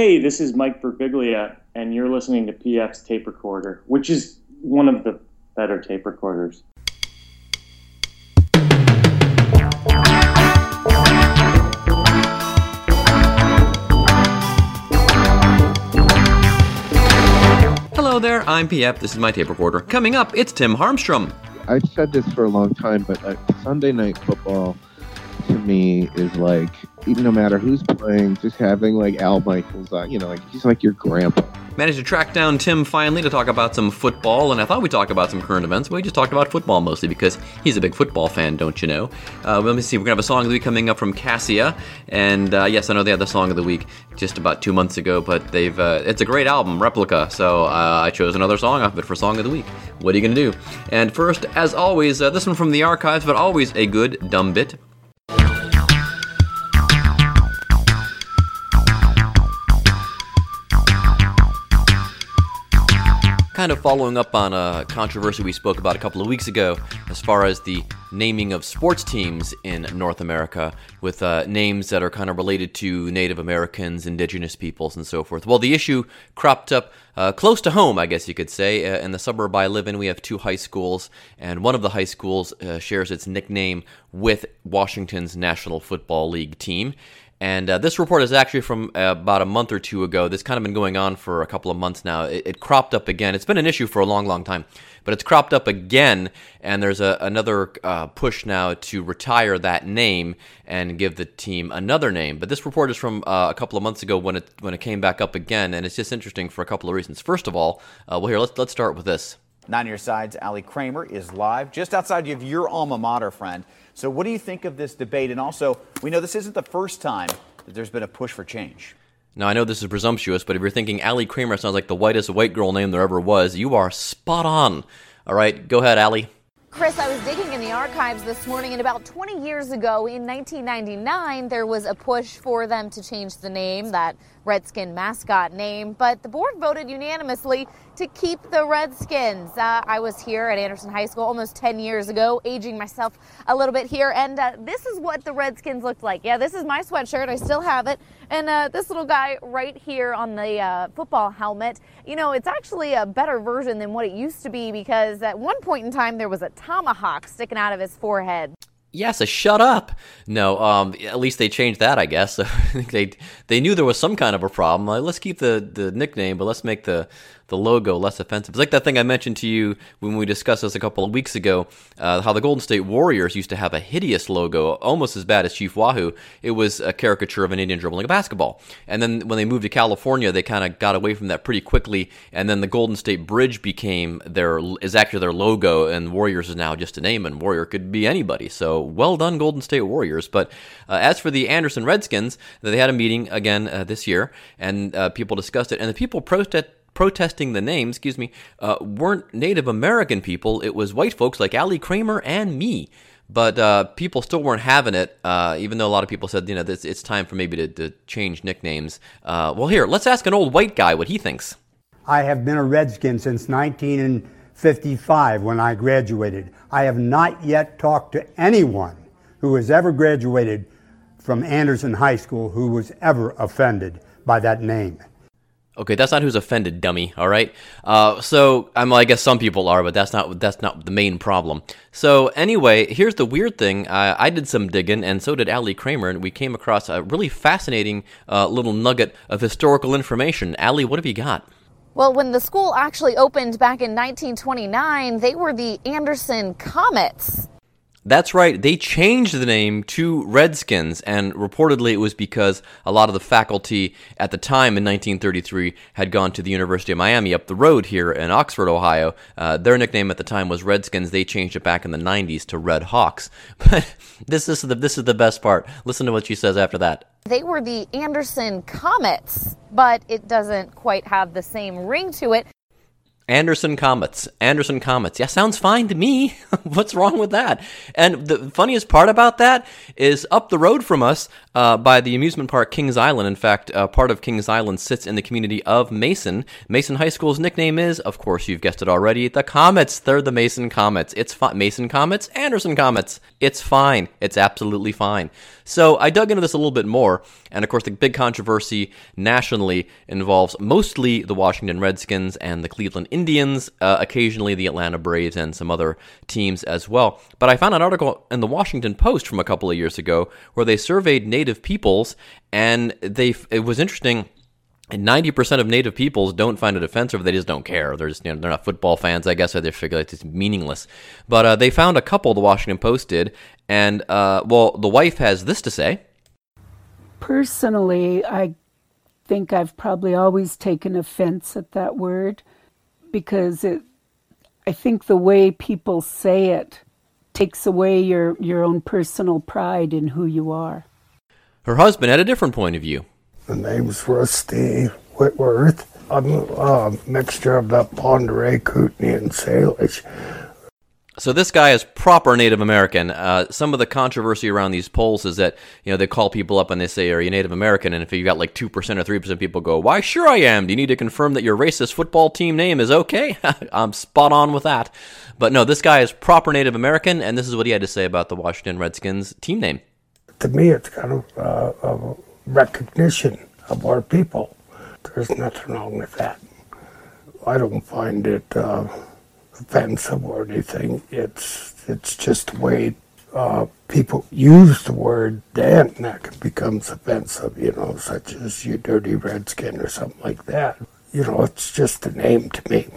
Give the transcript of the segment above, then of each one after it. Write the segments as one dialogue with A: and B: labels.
A: Hey, this is Mike Birbiglia, and you're listening to PF's tape recorder, which is one of the better tape recorders.
B: Hello there, I'm PF. This is my tape recorder. Coming up, it's Tim Harmston.
C: I've said this for a long time, but like Sunday night football to me is like no matter who's playing, just having like Al Michaels on, you know, like he's like your grandpa.
B: Managed to track down Tim finally to talk about some football, and I thought we'd talk about some current events, but we just talked about football mostly because he's a big football fan, don't you know? Uh, let me see, we're gonna have a song of the week coming up from Cassia, and uh, yes, I know they had the song of the week just about two months ago, but they've uh, it's a great album, Replica, so uh, I chose another song off it for song of the week. What are you gonna do? And first, as always, uh, this one from the archives, but always a good dumb bit. Kind of following up on a controversy we spoke about a couple of weeks ago as far as the naming of sports teams in North America with uh, names that are kind of related to Native Americans, indigenous peoples, and so forth. Well, the issue cropped up uh, close to home, I guess you could say. Uh, in the suburb I live in, we have two high schools, and one of the high schools uh, shares its nickname with Washington's National Football League team. And uh, this report is actually from uh, about a month or two ago. This kind of been going on for a couple of months now. It, it, cropped up again. It's been an issue for a long, long time, but it's cropped up again. And there's a, another uh, push now to retire that name and give the team another name. But this report is from uh, a couple of months ago when it when it came back up again, and it's just interesting for a couple of reasons. First of all, uh, well, here let's let's start with this.
D: Nine Your Side's Ali Kramer is live just outside of your alma mater, friend. So, what do you think of this debate? And also, we know this isn't the first time that there's been a push for change.
B: Now, I know this is presumptuous, but if you're thinking Ali Kramer sounds like the whitest white girl name there ever was, you are spot on. All right, go ahead, Ali.
E: Chris, I was digging in the archives this morning, and about 20 years ago, in 1999, there was a push for them to change the name, that Redskin mascot name, but the board voted unanimously to keep the Redskins. Uh, I was here at Anderson High School almost 10 years ago, aging myself a little bit here, and uh, this is what the Redskins looked like. Yeah, this is my sweatshirt. I still have it. And uh, this little guy right here on the uh, football helmet, you know, it's actually a better version than what it used to be because at one point in time there was a tomahawk sticking out of his forehead.
B: Yes, a shut up. No, um, at least they changed that, I guess. they they knew there was some kind of a problem. Like, let's keep the, the nickname, but let's make the the logo less offensive. It's like that thing I mentioned to you when we discussed this a couple of weeks ago, uh, how the Golden State Warriors used to have a hideous logo, almost as bad as Chief Wahoo. It was a caricature of an Indian dribbling a basketball. And then when they moved to California, they kind of got away from that pretty quickly. And then the Golden State Bridge became their is actually their logo, and Warriors is now just a name, and Warrior could be anybody. So well done, Golden State Warriors. But uh, as for the Anderson Redskins, they had a meeting again uh, this year, and uh, people discussed it, and the people protested protesting the name, excuse me, uh, weren't Native American people. It was white folks like Ali Kramer and me. But uh, people still weren't having it, uh, even though a lot of people said, you know, this, it's time for maybe to, to change nicknames. Uh, well, here, let's ask an old white guy what he thinks.
F: I have been a Redskin since 1955 when I graduated. I have not yet talked to anyone who has ever graduated from Anderson High School who was ever offended by that name.
B: Okay, that's not who's offended, dummy. All right. Uh, so I'm, I guess some people are, but that's not that's not the main problem. So anyway, here's the weird thing. I did some digging, and so did Ali Kramer, and we came across a really fascinating uh, little nugget of historical information. Ali, what have you got?
E: Well, when the school actually opened back in 1929, they were the Anderson Comets.
B: That's right, they changed the name to Redskins, and reportedly it was because a lot of the faculty at the time in 1933 had gone to the University of Miami up the road here in Oxford, Ohio. Uh, their nickname at the time was Redskins. They changed it back in the 90s to Red Hawks. But this, is the, this is the best part. Listen to what she says after that.
E: They were the Anderson Comets, but it doesn't quite have the same ring to it.
B: Anderson Comets. Anderson Comets. Yeah, sounds fine to me. What's wrong with that? And the funniest part about that is up the road from us uh, by the amusement park Kings Island. In fact, uh, part of Kings Island sits in the community of Mason. Mason High School's nickname is, of course, you've guessed it already, the Comets. They're the Mason Comets. It's fine. Mason Comets, Anderson Comets. It's fine. It's absolutely fine. So I dug into this a little bit more, and of course, the big controversy nationally involves mostly the Washington Redskins and the Cleveland Indians, uh, occasionally the Atlanta Braves, and some other teams as well. But I found an article in the Washington Post from a couple of years ago where they surveyed native peoples, and they it was interesting. Ninety percent of native peoples don't find it offensive; they just don't care. They're just, you know, they're not football fans, I guess, or they figure it's meaningless. But uh, they found a couple. The Washington Post did, and uh, well, the wife has this to say.
G: Personally, I think I've probably always taken offense at that word because it. I think the way people say it takes away your, your own personal pride in who you are.
B: Her husband had a different point of view.
H: The name's Rusty Whitworth. I'm a mixture of the Pend d'Oreille, Kootenai, and Salish.
B: So this guy is proper Native American. Uh, some of the controversy around these polls is that you know they call people up and they say, "Are you Native American?" And if you got like two percent or three percent people go, "Why, sure I am." Do you need to confirm that your racist football team name is okay? I'm spot on with that. But no, this guy is proper Native American, and this is what he had to say about the Washington Redskins team name.
H: To me, it's kind of uh, a recognition of our people. There's nothing wrong with that. I don't find it. Uh, offensive or anything. It's it's just the way uh, people use the word then that becomes offensive, you know, such as you dirty redskin or something like that. You know, it's just a name to me.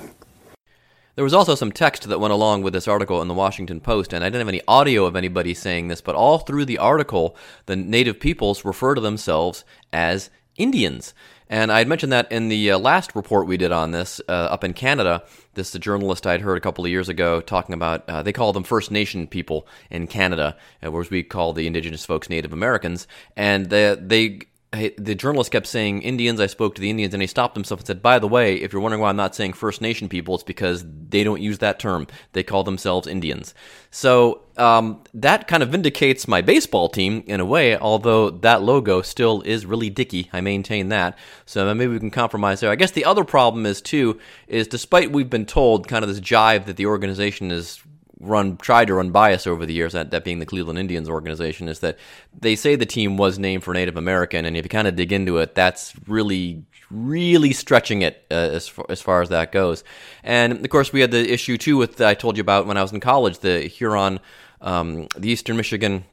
B: There was also some text that went along with this article in the Washington Post, and I didn't have any audio of anybody saying this, but all through the article, the native peoples refer to themselves as Indians. And I had mentioned that in the uh, last report we did on this uh, up in Canada. This is a journalist I'd heard a couple of years ago talking about, uh, they call them First Nation people in Canada, uh, whereas we call the indigenous folks Native Americans. And they, they the journalist kept saying Indians. I spoke to the Indians, and he stopped himself and said, "By the way, if you're wondering why I'm not saying First Nation people, it's because they don't use that term. They call themselves Indians." So um, that kind of vindicates my baseball team in a way. Although that logo still is really dicky, I maintain that. So maybe we can compromise there. I guess the other problem is too is despite we've been told kind of this jive that the organization is run tried to run bias over the years, that, that being the Cleveland Indians organization, is that they say the team was named for Native American, and if you kind of dig into it, that's really really stretching it uh, as far, as far as that goes. And of course, we had the issue too with I told you about when I was in college, the Huron, um, the Eastern Michigan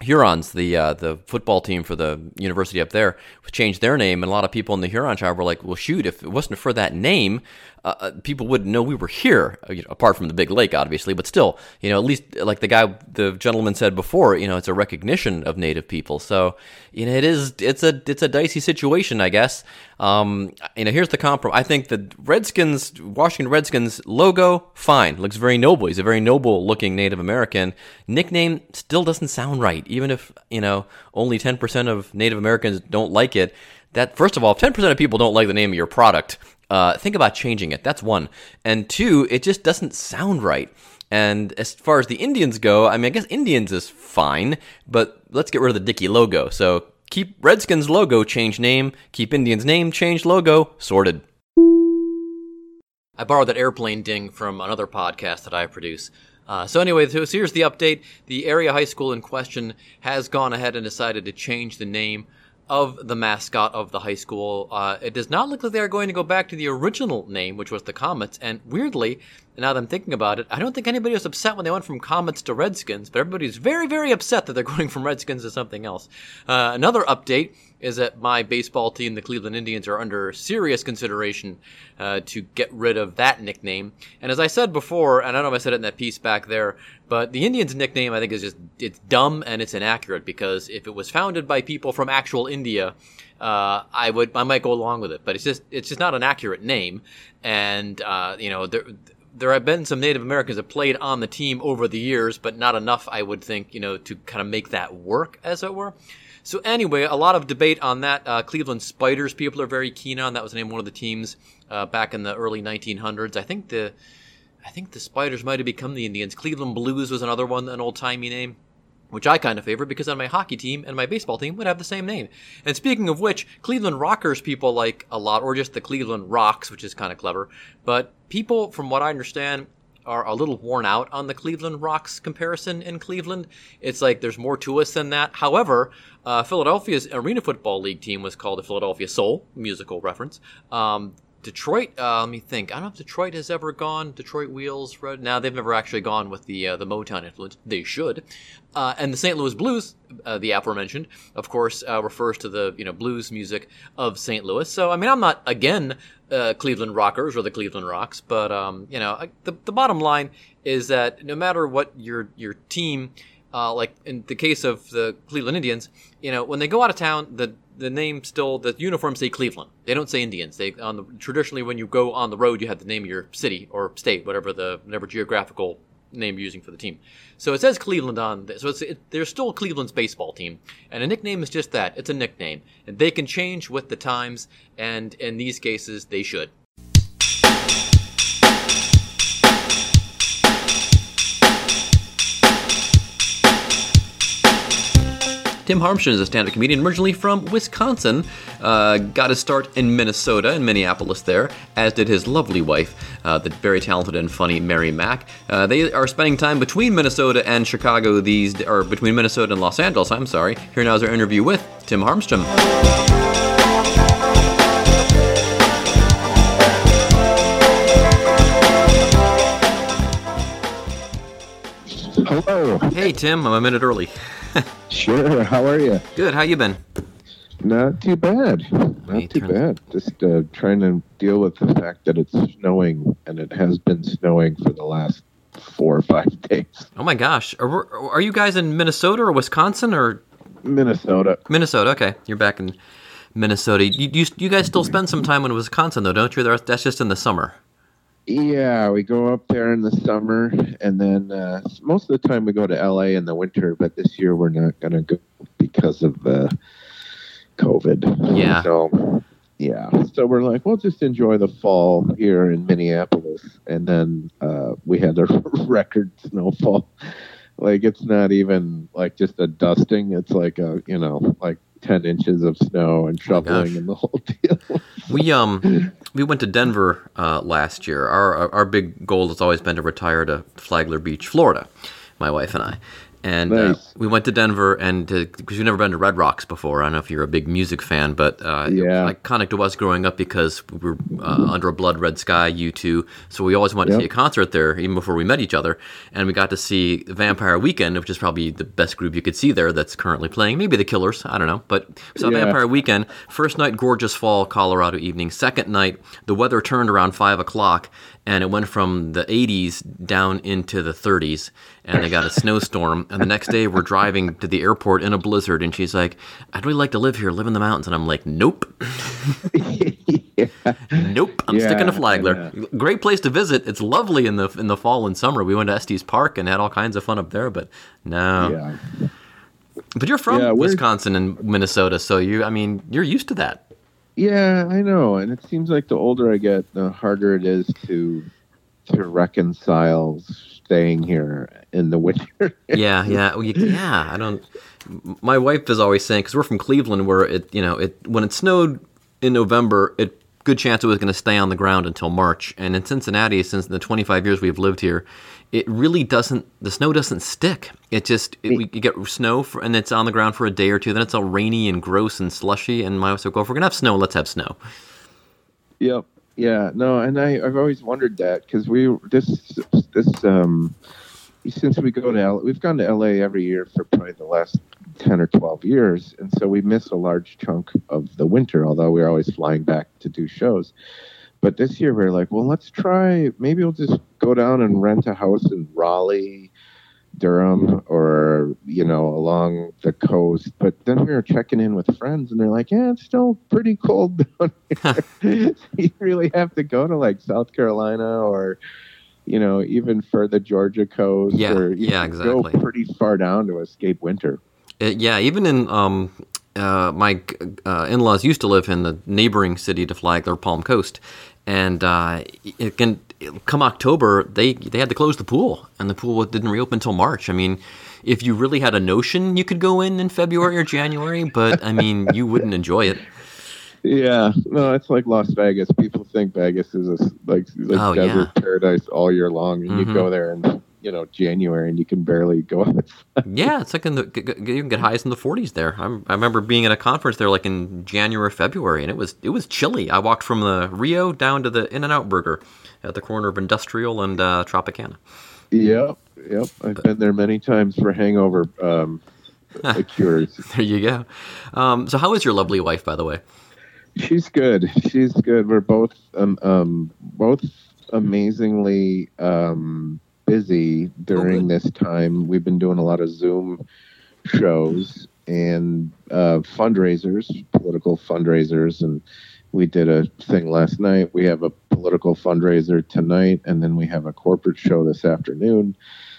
B: Hurons, the uh, the football team for the university up there, changed their name, and a lot of people in the Huron tribe were like, "Well, shoot, if it wasn't for that name, uh, uh, people wouldn't know we were here." Uh, you know, apart from the big lake, obviously, but still, you know, at least like the guy, the gentleman said before, you know, it's a recognition of Native people. So, you know, it is it's a it's a dicey situation, I guess. Um, you know, here's the compromise. I think the Redskins, Washington Redskins logo, fine, looks very noble. He's a very noble looking Native American. Nickname still doesn't sound right, even if you know only 10% of Native Americans don't like it. That first of all, if 10% of people don't like the name of your product, uh, think about changing it. That's one. And two, it just doesn't sound right. And as far as the Indians go, I mean, I guess Indians is fine, but let's get rid of the Dicky logo. So keep Redskins logo, change name. Keep Indians name, change logo. Sorted. I borrowed that airplane ding from another podcast that I produce. Uh, so anyway, so here's the update. The area high school in question has gone ahead and decided to change the name of the mascot of the high school. Uh, it does not look like they are going to go back to the original name, which was the Comets. And weirdly, now that I'm thinking about it, I don't think anybody was upset when they went from Comets to Redskins, but everybody's very, very upset that they're going from Redskins to something else. Uh, another update is that my baseball team, the Cleveland Indians, are under serious consideration uh, to get rid of that nickname. And as I said before, and I don't know if I said it in that piece back there, but the Indians nickname I think is just it's dumb and it's inaccurate because if it was founded by people from actual India, uh, I would I might go along with it. But it's just it's just not an accurate name, and uh, you know there there have been some Native Americans that played on the team over the years, but not enough, I would think, you know, to kind of make that work, as it were. So anyway, a lot of debate on that. Uh, Cleveland Spiders, people are very keen on. That was the name of one of the teams uh, back in the early 1900s. I think the, I think the Spiders might have become the Indians. Cleveland Blues was another one, an old timey name which I kind of favor because on my hockey team and my baseball team would have the same name. And speaking of which, Cleveland Rockers people like a lot, or just the Cleveland Rocks, which is kind of clever. But people, from what I understand, are a little worn out on the Cleveland Rocks comparison in Cleveland. It's like there's more to us than that. However, uh, Philadelphia's Arena Football League team was called the Philadelphia Soul, musical reference. Um, Detroit, uh, let me think. I don't know if Detroit has ever gone. Detroit Wheels. Now they've never actually gone with the uh, the Motown influence. They should. Uh, and the St. Louis Blues, uh, the aforementioned, of course, uh, refers to the you know blues music of St. Louis. So I mean, I'm not again uh, Cleveland Rockers or the Cleveland Rocks, but um, you know, the the bottom line is that no matter what your your team, like in the case of the Cleveland Indians, you know, when they go out of town, the the name still the uniforms say Cleveland. They don't say Indians. They on the traditionally when you go on the road, you have the name of your city or state, whatever the whatever geographical name you're using for the team. So it says Cleveland on. So it's it, there's still Cleveland's baseball team, and a nickname is just that. It's a nickname, and they can change with the times, and in these cases, they should. Tim Harmston is a stand up comedian originally from Wisconsin. Uh, got his start in Minnesota, in Minneapolis, there, as did his lovely wife, uh, the very talented and funny Mary Mack. Uh, they are spending time between Minnesota and Chicago these, or between Minnesota and Los Angeles, I'm sorry. Here now is our interview with Tim Harmston.
C: Hello.
B: Hey, Tim, I'm a minute early.
C: Sure. How are you?
B: Good, how you been?
C: Not too bad. Not too bad. Just uh, trying to deal with the fact that it's snowing, and it has been snowing for the last four or five days.
B: Oh my gosh. Are, are you guys in Minnesota or Wisconsin or
C: Minnesota.
B: Minnesota? Okay, you're back in Minnesota. You, you, you guys still spend some time in Wisconsin, though, don't you? That's just in the summer.
C: Yeah, we go up there in the summer, and then uh, most of the time we go to LA in the winter. But this year we're not going to go because of uh, COVID.
B: Yeah.
C: So, yeah. So we're like, we'll just enjoy the fall here in Minneapolis, and then uh, we had a record snowfall. Like it's not even like just a dusting; it's like a you know like ten inches of snow and shoveling
B: gosh.
C: and the whole deal.
B: We um we went to Denver uh, last year. Our, our our big goal has always been to retire to Flagler Beach, Florida. My wife and I. And uh, we went to Denver, and because we've never been to Red Rocks before. I don't know if you're a big music fan, but uh, it was
C: Yeah.
B: iconic to us growing up because we were uh, under a blood red sky, U2. So we always wanted to see a concert there, even before we met each other. And we got to see Vampire Weekend, which is probably the best group you could see there that's currently playing. Maybe the Killers, I don't know. But saw
C: Yeah.
B: Vampire Weekend. First night, gorgeous fall, Colorado evening. Second night, the weather turned around five o'clock, and it went from the 80s down into the 30s, and they got a snowstorm. And the next day, we're driving to the airport in a blizzard, and she's like, "I'd really like to live here, live in the mountains." And I'm like, "Nope, nope, I'm sticking to
C: Yeah,
B: Flagler. Great place to visit. It's lovely in the in the fall and summer. We went to Estes Park and had all kinds of fun up there, but no."
C: yeah.
B: But you're from
C: Yeah,
B: Wisconsin and Minnesota, so you, I mean, you're used to that.
C: Yeah, I know, and it seems like the older I get, the harder it is to to reconcile staying here in the winter.
B: yeah, yeah, well, yeah. I don't. My wife is always saying because we're from Cleveland, where it, you know, it when it snowed in November, it good chance it was going to stay on the ground until March. And in Cincinnati, since the 25 years we've lived here, it really doesn't. The snow doesn't stick. It just it, we you get snow for, and it's on the ground for a day or two. Then it's all rainy and gross and slushy. And my wife said, "Well, if we're gonna have snow, let's have snow."
C: Yep. Yeah. No, and I I've always wondered that because we this this um since we go to L, we've gone to LA every year for probably the last ten or twelve years, and so we miss a large chunk of the winter. Although we're always flying back to do shows. But this year we're like, well, let's try. Maybe we'll just go down and rent a house in Raleigh, Durham, or you know, along the coast. But then we were checking in with friends, and they're like, yeah, it's still pretty cold down here. you really have to go to like South Carolina or you know even for the Georgia coast.
B: Yeah,
C: or
B: yeah,
C: can Go pretty far down to escape winter.
B: Yeah, even in um, uh, my uh, in-laws used to live in the neighboring city to Flagler, Palm Coast, and uh, it can come October they they had to close the pool, and the pool didn't reopen until March. I mean, if you really had a notion, you could go in in February or January, but I mean, you wouldn't enjoy it.
C: Yeah, no, it's like Las Vegas. People think Vegas is a, like like
B: Oh,
C: desert
B: yeah.
C: paradise all year long, and
B: Mhm.
C: you go there in you know January, and you can barely go outside.
B: Yeah, it's like in the you can get highs in the 40s there. I'm, I remember being at a conference there like in January, February, and it was it was chilly. I walked from the Rio down to the In-N-Out Burger at the corner of Industrial and uh, Tropicana.
C: Yep, yep. I've been there many times for hangover um, cures.
B: There you go. Um, so, how is your lovely wife, by the way?
C: She's good. She's good. We're both um, um both amazingly um busy during this time. We've been doing a lot of Zoom shows and uh, fundraisers, political fundraisers, and we did a thing last night. We have a political fundraiser tonight, and then we have a corporate show this afternoon.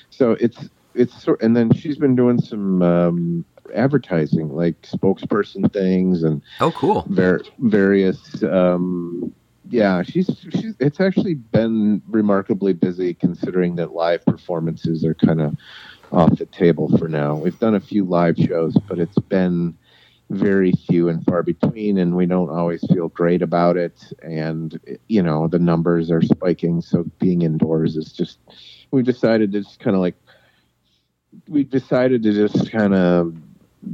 C: So it's it's sort, and then she's been doing some um, advertising, like spokesperson things, and
B: Oh, cool.
C: ver- various um yeah she's she's it's actually been remarkably busy considering that live performances are kind of off the table for now we've done a few live shows but it's been very few and far between and we don't always feel great about it and you know the numbers are spiking so being indoors is just we decided to just kind of like we decided to just kind of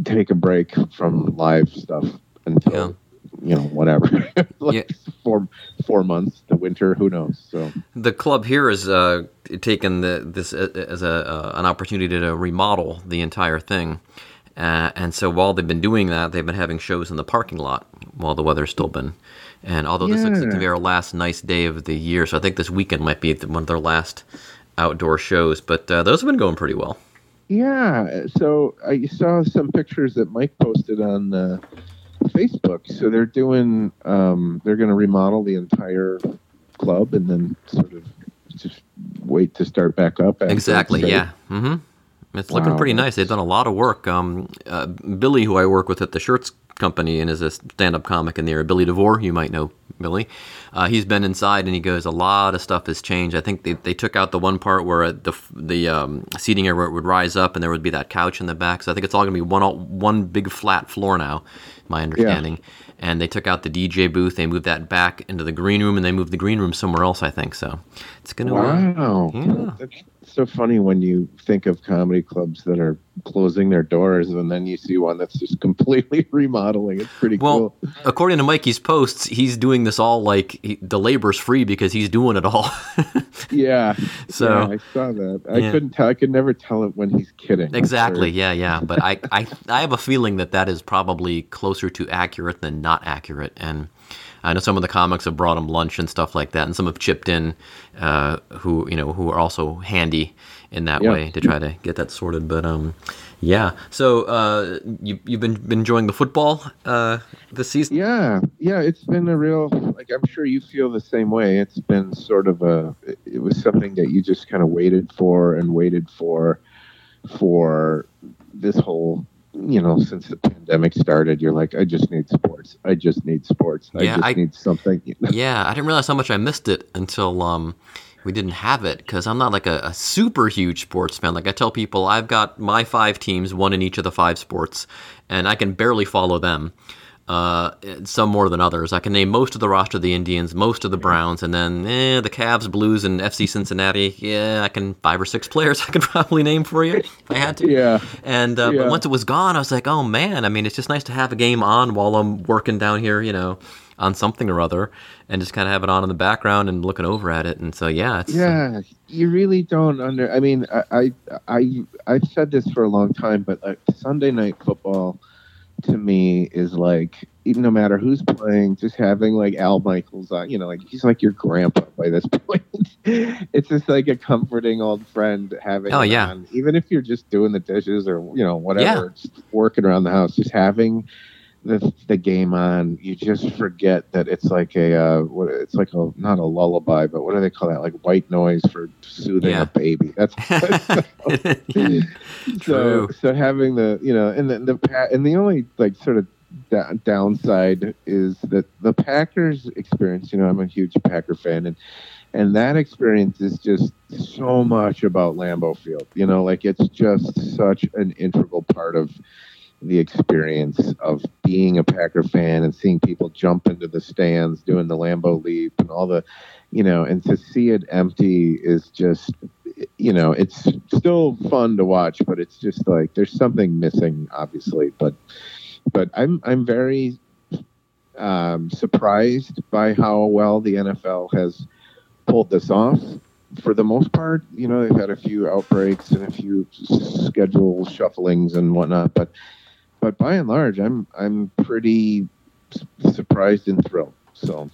C: take a break from live stuff until you know whatever like four four months the winter who knows so
B: The club here has uh, taken the, this as a, uh, an opportunity to remodel the entire thing. Uh, and so while they've been doing that, they've been having shows in the parking lot while the weather's still been. And although this looks to be our last nice day of the year, so I think this weekend might be one of their last outdoor shows. But uh, those have been going pretty well.
C: Yeah so i saw some pictures that mike posted on uh, facebook so they're doing um they're going to remodel the entire club and then sort of just wait to start back up
B: Exactly. Yeah. hmm It's looking
C: Wow,
B: pretty nice. They've done a lot of work. Um, uh, Billy, who I work with at the shirts company and is a stand-up comic in there, Billy DeVore, you might know Billy. Uh, he's been inside and he goes, a lot of stuff has changed. I think they, they took out the one part where the the um, seating area would rise up and there would be that couch in the back. So I think it's all going to be one all- one big flat floor now, my understanding. Yeah. And they took out the DJ booth. They moved that back into the green room, and they moved the green room somewhere else. I think so. It's going to.
C: Wow.
B: Yeah.
C: It's so funny when you think of comedy clubs that are closing their doors and then you see one that's just completely remodeling. It's pretty
B: Well,
C: cool.
B: according to Mikey's posts, he's doing this all like he, the labor's free because he's doing it all.
C: Yeah.
B: So-
C: yeah, I saw that. I
B: Yeah.
C: couldn't tell. I could never tell it when he's kidding.
B: Exactly.
C: sure.
B: Yeah, yeah. But I, I, I have a feeling that that is probably closer to accurate than not accurate. And I know some of the comics have brought him lunch and stuff like that, and some have chipped in, uh, who you know who are also handy in that
C: Yeah.
B: way to try to get that sorted. But um, yeah. So uh, you you've been been enjoying the football uh this season?
C: Yeah, yeah, it's been a real like I'm sure you feel the same way. It's been sort of a it was something that you just kind of waited for and waited for for this whole you know since the pandemic started. You're like, I just need sports. I just need sports. I
B: Yeah,
C: just
B: I-
C: need something.
B: yeah, I didn't realize how much I missed it until um, we didn't have it because I'm not like a, a super huge sports fan. Like I tell people, I've got my five teams, one in each of the five sports, and I can barely follow them. Uh, some more than others. I can name most of the roster of the Indians, most of the Browns, and then eh, the Cavs, Blues, and FC Cincinnati. Yeah, I can five or six players I could probably name for you if I had to.
C: Yeah.
B: And uh,
C: Yeah.
B: but once it was gone, I was like, oh man. I mean, it's just nice to have a game on while I'm working down here, you know, on something or other, and just kind of have it on in the background and looking over at it. And so yeah, it's
C: Yeah, you really don't under. I mean, I, I, I, I've said this for a long time, but like Sunday night football, to me is like no matter who's playing, just having like Al Michaels on. You know, like he's like your grandpa by this point. it's just like a comforting old friend having.
B: Oh, yeah.
C: on. even if you're just doing the dishes or you know whatever,
B: Yeah.
C: just working around the house, just having. The, the game on, you just forget that it's like a uh, what it's like a not a lullaby, but what do they call that? Like white noise for soothing
B: Yeah.
C: a baby. That's, so
B: True.
C: so having the you know and the, the and the only like sort of da- downside is that the Packers experience. You know, I'm a huge Packer fan, and and that experience is just so much about Lambeau Field. You know, like it's just such an integral part of the experience of being a Packer fan and seeing people jump into the stands doing the Lambeau leap and all the, you know, and to see it empty is just, you know, it's still fun to watch, but it's just like there's something missing, obviously. But, but I'm I'm very um, surprised by how well the NFL has pulled this off. For the most part, you know, they've had a few outbreaks and a few schedule shufflings and whatnot, but but by and large, I'm I'm pretty surprised and thrilled. So,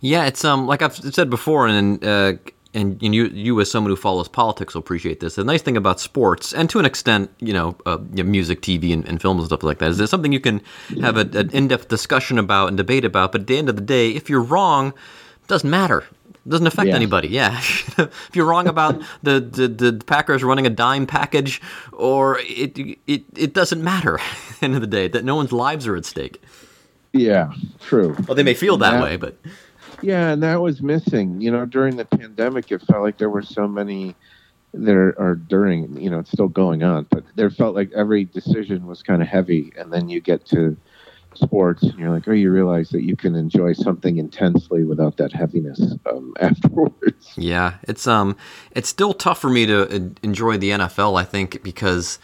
B: yeah, it's um like I've said before, and uh, and you you as someone who follows politics will appreciate this. The nice thing about sports, and to an extent, you know, uh, music, TV, and, and films and stuff like that, is there's something you can have a, an in-depth discussion about and debate about. But at the end of the day, if you're wrong, it doesn't matter. It doesn't affect
C: Yeah.
B: anybody. Yeah, if you're wrong about the, the, the Packers running a dime package, or it it it doesn't matter. At the end of the day, that no one's lives are at stake.
C: yeah, true.
B: Well, they may feel that
C: Yeah.
B: way, but
C: Yeah, and that was missing. You know, during the pandemic, it felt like there were so many. There are during, you know, it's still going on, but there felt like every decision was kind of heavy, and then you get to sports, and you're like, oh, you realize that you can enjoy something intensely without that heaviness um, afterwards.
B: Yeah, it's um, it's still tough for me to enjoy the NFL. I think because,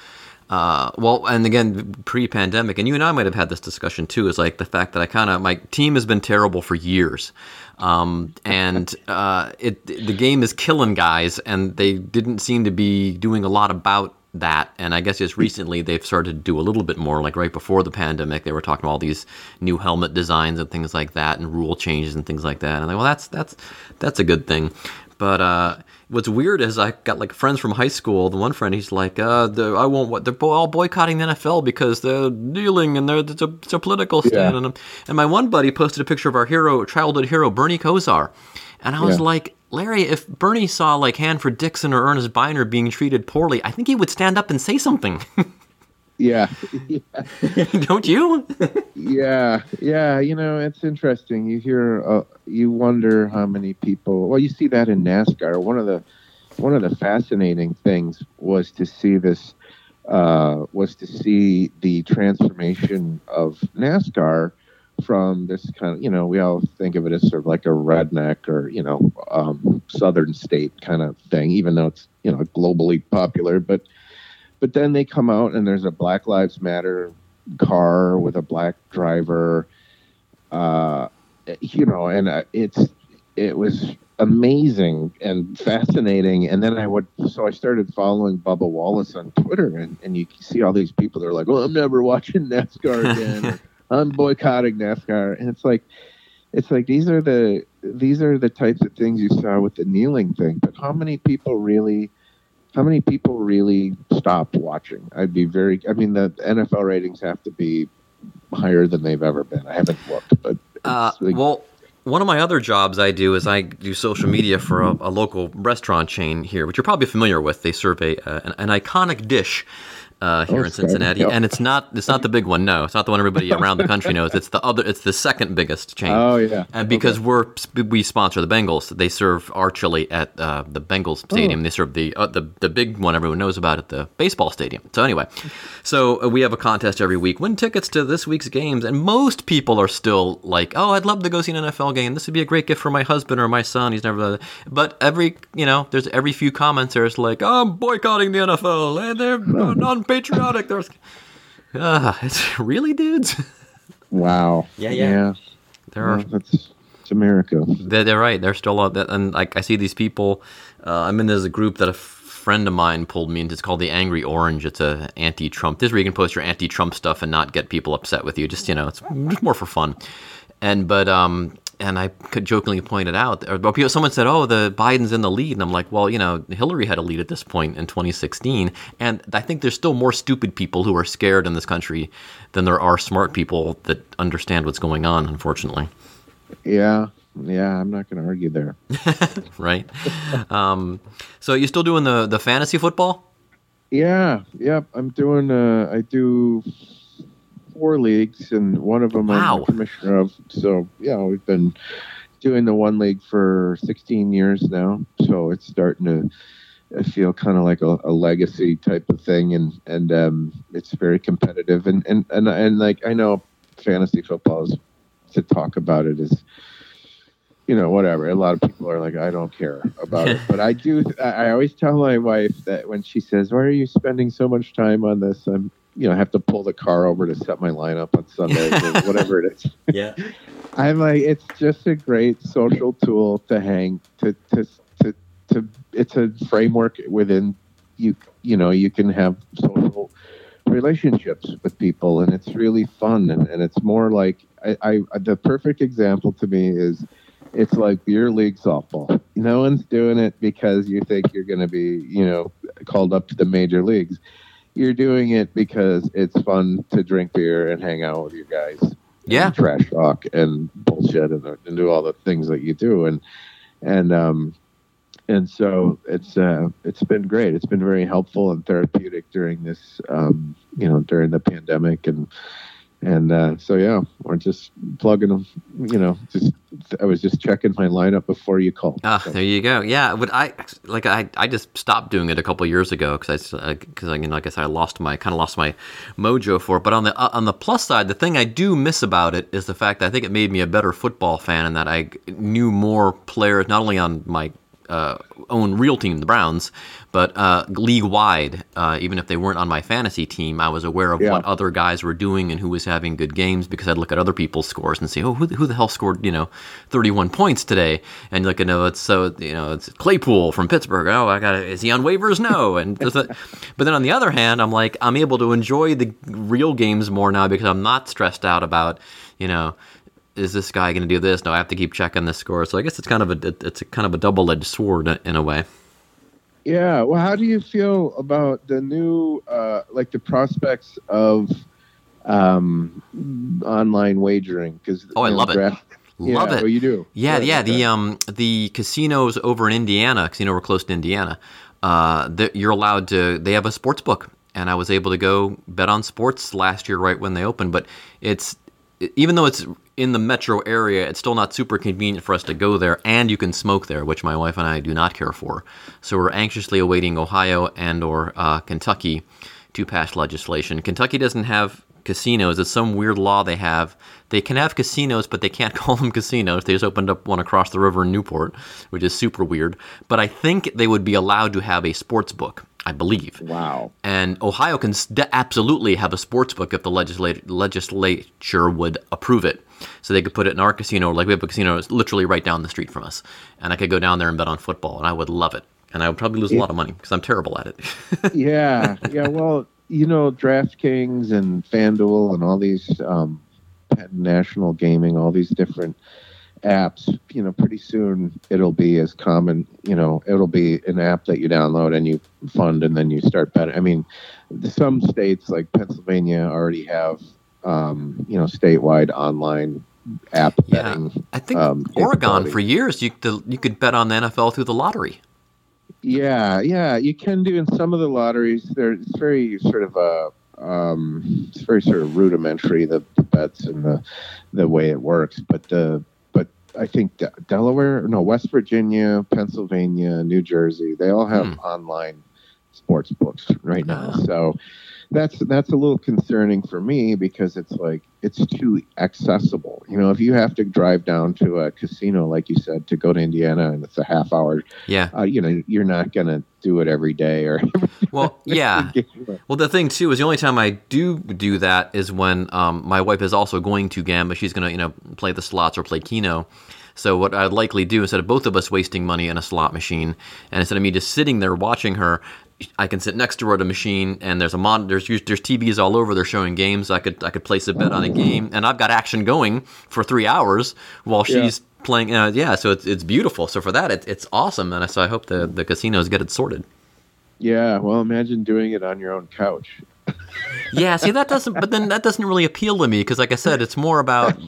B: uh, well, and again, pre-pandemic, and you and I might have had this discussion too. Is like the fact that I kind of my team has been terrible for years, um, and uh, it the game is killing guys, and they didn't seem to be doing a lot about that. And I guess just recently they've started to do a little bit more. Like right before the pandemic, they were talking about all these new helmet designs and things like that, and rule changes and things like that. And I'm like, well, that's that's that's a good thing. But uh, what's weird is I got like friends from high school. The one friend, he's like, uh, the, I won't. What they're all boycotting the NFL because they're kneeling and they're it's a, it's a political stand.
C: Yeah.
B: And, and my one buddy posted a picture of our hero, childhood hero, Bernie Kosar, and I was
C: Yeah.
B: like, Larry, if Bernie saw like Hanford Dixon or Ernest Byner being treated poorly, I think he would stand up and say something.
C: Yeah,
B: Don't you?
C: yeah, yeah. You know, it's interesting. You hear, uh, you wonder how many people. Well, you see that in NASCAR. One of the one of the fascinating things was to see this. Uh, was to see the transformation of NASCAR from this kind of, you know, we all think of it as sort of like a redneck or, you know, um, southern state kind of thing, even though it's, you know, globally popular. But, but then they come out and there's a Black Lives Matter car with a black driver, uh, you know, and uh, it's, it was amazing and fascinating. And then I would, so I started following Bubba Wallace on Twitter, and, and you see all these people. They're like, well, I'm never watching NASCAR again. I'm boycotting NASCAR," and it's like, it's like these are the these are the types of things you saw with the kneeling thing. But how many people really? How many people really stopped watching? I'd be very. I mean, the NFL ratings have to be higher than they've ever been. I haven't looked, but
B: Uh,
C: like-
B: well, one of my other jobs I do is I do social media for a, a local restaurant chain here, which you're probably familiar with. They serve a uh, an, an iconic dish. Uh, here
C: Oh,
B: in. Cincinnati,
C: Yep.
B: and it's not it's not the big one. No, it's not the one everybody around the country knows. It's the other. It's the second biggest chain.
C: Oh yeah,
B: And because we're we sponsor the Bengals, they serve our chili at uh, the Bengals stadium. They serve the uh, the the big one everyone knows about at the baseball stadium. So anyway, so uh, we have a contest every week. Win tickets to this week's games, and most people are still like, "Oh, I'd love to go see an NFL game. This would be a great gift for my husband or my son. He's never." But every you know, there's every few comments there's like, oh, "I'm boycotting the NFL. and They're non-patriotic." There's, ah, it's really dudes.
C: wow.
B: Yeah, yeah.
C: yeah.
B: There are
C: Well, that's it's America.
B: They're, they're right. They're still out there, and like I see these people. Uh, I'm in there's a group that a friend of mine pulled me into. It's called the Angry Orange. It's a anti-Trump. This is where you can post your anti-Trump stuff and not get people upset with you. Just you know, it's just more for fun. And but um, and I could jokingly pointed out, or someone said, "Oh, the Biden's in the lead," and I'm like, "Well, you know, Hillary had a lead at this point in 2016, and I think there's still more stupid people who are scared in this country than there are smart people that understand what's going on. Unfortunately."
C: Yeah, yeah. I'm not going to argue there.
B: right? um, so you still doing the the fantasy football?
C: Yeah, yep. I'm doing. Uh, I do four leagues, and one of them I'm the commissioner of. So yeah, we've been doing the one league for 16 years now. So it's starting to I feel kind of like a, a legacy type of thing, and and um, it's very competitive, and and and and like I know fantasy football is to talk about it is you know whatever. A lot of people are like i don't care about it. But i do I always tell my wife that when she says why are you spending so much time on this? I'm you know have to pull the car over to set my lineup on sunday or whatever it is.
B: Yeah.
C: i'm like it's just a great social tool to hang to to to, to it's a framework within you you know you can have social relationships with people and it's really fun and, and it's more like I, I the perfect example to me is it's like beer league softball. No one's doing it because you think you're going to be you know called up to the major leagues you're doing it because it's fun to drink beer and hang out with your guys.
B: Yeah.
C: trash talk and bullshit and, and do all the things that you do. And and um and so it's uh it's been great. It's been very helpful and therapeutic during this um you know during the pandemic and and uh so yeah we're just plugging them you know just i was just checking my lineup before you called
B: Ah,
C: So-
B: there you go. Yeah, but I like I, I just stopped doing it a couple years ago because I because I, you know, like I said I lost my kind of lost my mojo for it. But on the uh, on the plus side, the thing I do miss about it is the fact that I think it made me a better football fan and that I knew more players not only on my uh, own real team, the Browns, but uh, league wide. Uh, even if they weren't on my fantasy team, I was aware of
C: Yeah.
B: what other guys were doing and who was having good games because I'd look at other people's scores and see, oh, who, who the hell scored, you know, 31 points today? And look, you know, it's so, you know, it's Claypool from Pittsburgh. Oh, I got to, is he on waivers? No. And a- but then on the other hand, I'm like, I'm able to enjoy the real games more now because I'm not stressed out about, you know, is this guy going to do this? No, I have to keep checking the score. So I guess it's kind of a it's a kind of a double edged sword in a way.
C: Yeah. Well, how do you feel about the new, uh, like the prospects of um, online wagering? Because
B: Oh, I love it. Love
C: yeah,
B: it.
C: Well, you do.
B: Yeah, yeah.
C: okay.
B: The um the casinos over in Indiana, because you know we're close to Indiana. Uh, you're allowed to. They have a sports book, and I was able to go bet on sports last year right when they opened. But it's even though it's in the metro area, it's still not super convenient for us to go there, and you can smoke there, which my wife and I do not care for. So we're anxiously awaiting Ohio and or uh, Kentucky to pass legislation. Kentucky doesn't have casinos. It's some weird law they have. They can have casinos, but they can't call them casinos. They just opened up one across the river in Newport, which is super weird. But I think they would be allowed to have a sports book. I believe.
C: Wow.
B: And Ohio can s- de- absolutely have a sports book if the legislat- legislature would approve it. So they could put it in our casino, like we have a casino that's literally right down the street from us. And I could go down there and bet on football, and I would love it. And I would probably lose a lot of money because I'm terrible at it.
C: yeah, yeah. Well, you know, DraftKings and FanDuel and all these um, National Gaming, all these different apps. You know, pretty soon it'll be as common. You know, it'll be an app that you download and you fund, and then you start betting. I mean, some states like Pennsylvania already have, um, you know, statewide online app
B: yeah,
C: betting.
B: I think
C: um,
B: Oregon for years you the, you could bet on the NFL through the lottery.
C: Yeah, yeah, you can do in some of the lotteries. There, it's very sort of a, um, it's very sort of rudimentary the, the bets and the the way it works. But the I think De- Delaware, no, West Virginia, Pennsylvania, New Jersey, they all have
B: Hmm.
C: online sports books right now.
B: Ah.
C: So that's that's a little concerning for me because it's like it's too accessible. You know, if you have to drive down to a casino, like you said, to go to Indiana, and it's a half hour
B: Yeah.
C: uh, you know, you're not gonna do it every day or.
B: Well, yeah. Well, the thing too is the only time I do do that is when um, my wife is also going to gamble. She's gonna, you know, play the slots or play Keno. So what I'd likely do instead of both of us wasting money in a slot machine, and instead of me just sitting there watching her, I can sit next to her at a machine, and there's a mon- there's there's TVs all over. They're showing games. I could I could place a bet on a game, and I've got action going for three hours while
C: Yeah.
B: she's playing. Uh, yeah, so it's it's beautiful. So for that, it, it's awesome, and so I hope the the casinos get it sorted.
C: Yeah, well, imagine doing it on your own couch.
B: Yeah, see that doesn't, but then that doesn't really appeal to me because, like I said, it's more about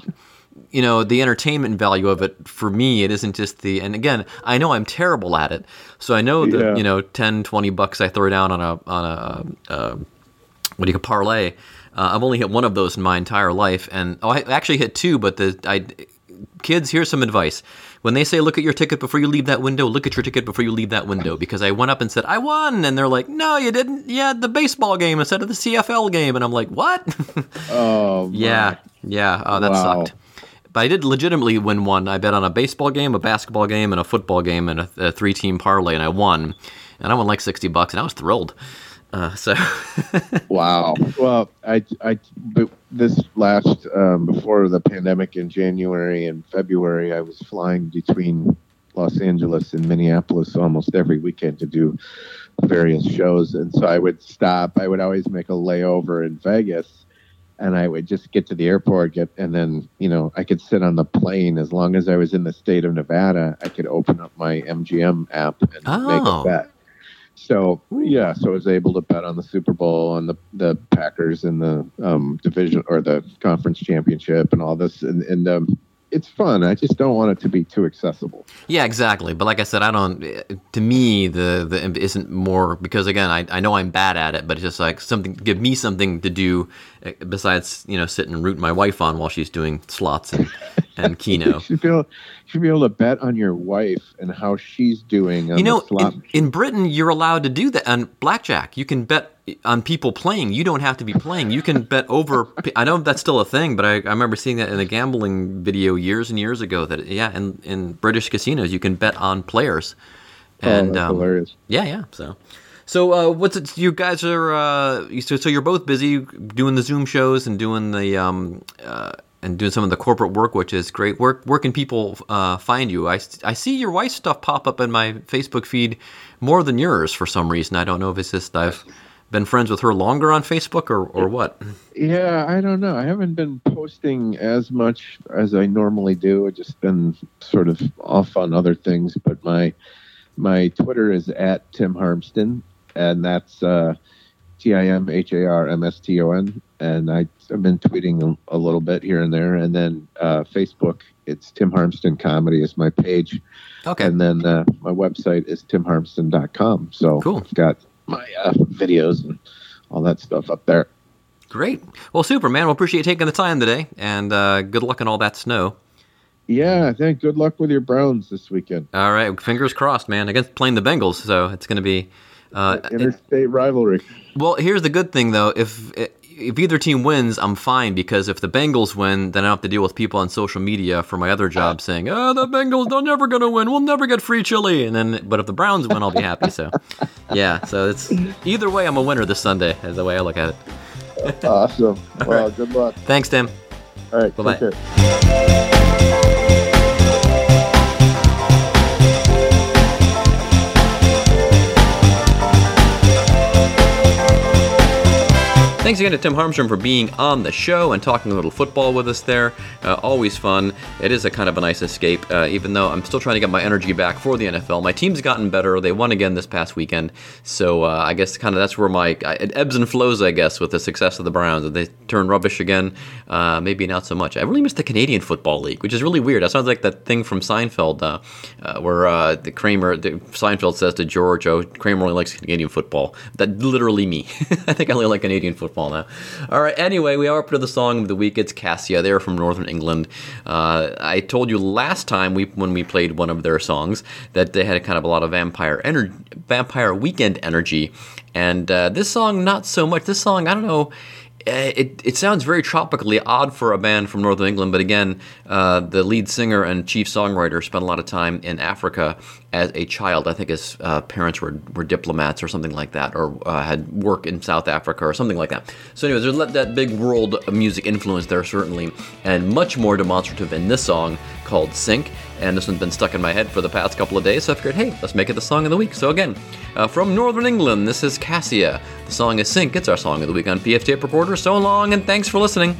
B: you know the entertainment value of it for me. It isn't just the, and again, I know I'm terrible at it, so I know that
C: Yeah.
B: you know 10, 20 bucks I throw down on a on a uh, what do you call parlay. Uh, I've only hit one of those in my entire life, and oh, I actually hit two. But the I, kids, here's some advice. When they say look at your ticket before you leave that window, look at your ticket before you leave that window. Because I went up and said I won, and they're like, no, you didn't. You had the baseball game instead of the CFL game, and I'm like, what?
C: Oh,
B: yeah, yeah. Oh, that
C: Wow.
B: sucked. But I did legitimately win one. I bet on a baseball game, a basketball game, and a football game, and a, a three-team parlay, and I won. And I won like sixty bucks, and I was thrilled. Uh, so,
C: Wow. Well, I, I, this last um, before the pandemic in January and February, I was flying between Los Angeles and Minneapolis almost every weekend to do various shows, and so I would stop. I would always make a layover in Vegas, and I would just get to the airport, get, and then you know I could sit on the plane as long as I was in the state of Nevada. I could open up my MGM app and make
B: Oh.
C: a bet. So yeah, so I was able to bet on the Super Bowl and the the Packers and the um, division or the conference championship and all this, and and um, it's fun. I just don't want it to be too accessible.
B: yeah, exactly. But like I said, I don't. To me, the the isn't more because again, I, I know I'm bad at it, but it's just like something. Give me something to do eh, besides you know sit and root my wife on while she's doing slots and and Keno.
C: You should be able, should be able to bet on your wife and how she's doing. On
B: You know, in, in Britain, you're allowed to do that on blackjack. You can bet on people playing. You don't have to be playing. You can bet over. I know that's still a thing, but I, I remember seeing that in a gambling video years and years ago. That yeah, in, in British casinos, you can bet on players.
C: Oh,
B: And
C: that's
B: um,
C: hilarious.
B: yeah, yeah. So, so uh, what's it? You guys are uh, so, so you're both busy doing the Zoom shows and doing the um, uh, and doing some of the corporate work, which is great. Where where can people uh, find you? I, I see your wife's stuff pop up in my Facebook feed more than yours for some reason. I don't know if it's just I've been friends with her longer on Facebook or or what.
C: Yeah, I don't know. I haven't been posting as much as I normally do. I've just been sort of off on other things. But my my Twitter is at Tim Harmston, and that's uh, T I M H A R M S T O N. And I, I've been tweeting a, a little bit here and there. And then uh, Facebook, it's Tim Harmston Comedy is my page.
B: Okay.
C: And then uh, my website is timharmston.com. So
B: Cool.
C: I've got my uh, videos and all that stuff up there.
B: Great. Well, super man. Well, appreciate you taking the time today, and uh, good luck in all that snow.
C: Yeah, I think good luck with your Browns this weekend.
B: All right, fingers crossed, man. Against playing the Bengals, so it's going to be. Uh,
C: Interstate rivalry.
B: well, here's the good thing though. If if either team wins, I'm fine because if the Bengals win, then I don't have to deal with people on social media for my other job saying, "Oh, the Bengals, they're never going to win. We'll never get free chili." And then, but if the Browns win, I'll be happy. So, yeah. So it's either way, I'm a winner this Sunday. Is the way I look at it.
C: Awesome. Well, good luck.
B: Thanks, Tim.
C: All right.
B: Bye-bye.
C: Take
B: Thanks again to Tim Harmston for being on the show and talking a little football with us there. Uh, always fun. It is a kind of a nice escape, uh, even though I'm still trying to get my energy back for the NFL. My team's gotten better. They won again this past weekend. So uh, I guess kind of that's where my it ebbs and flows, I guess, with the success of the Browns. They turn rubbish again, uh, maybe not so much. I really miss the Canadian Football League, which is really weird. That sounds like that thing from Seinfeld uh, uh, where the Kramer, the, Seinfeld says to George, oh, Kramer only likes Canadian football. That literally me. I think I only like Canadian football now. All right. Anyway, we are up to the song of the week. It's Cassia. They're from Northern England. Uh, I told you last time we when we played one of their songs that they had kind of a lot of vampire energy, vampire weekend energy, and uh, this song not so much. This song I don't know. Uh, It, it sounds very tropically odd for a band from Northern England, but again, uh, the lead singer and chief songwriter spent a lot of time in Africa as a child. I think his uh, parents were, were diplomats or something like that, or uh, had work in South Africa or something like that. So, anyways, there's that big world music influence there, certainly, and much more demonstrative in this song called Sync. And this one's been stuck in my head for the past couple of days, so I figured, hey, let's make it the song of the week. So, again, uh, from Northern England, this is Cassia. The song is Sync. It's our song of the week on PF Tape Recorder. So long, and thanks for listening.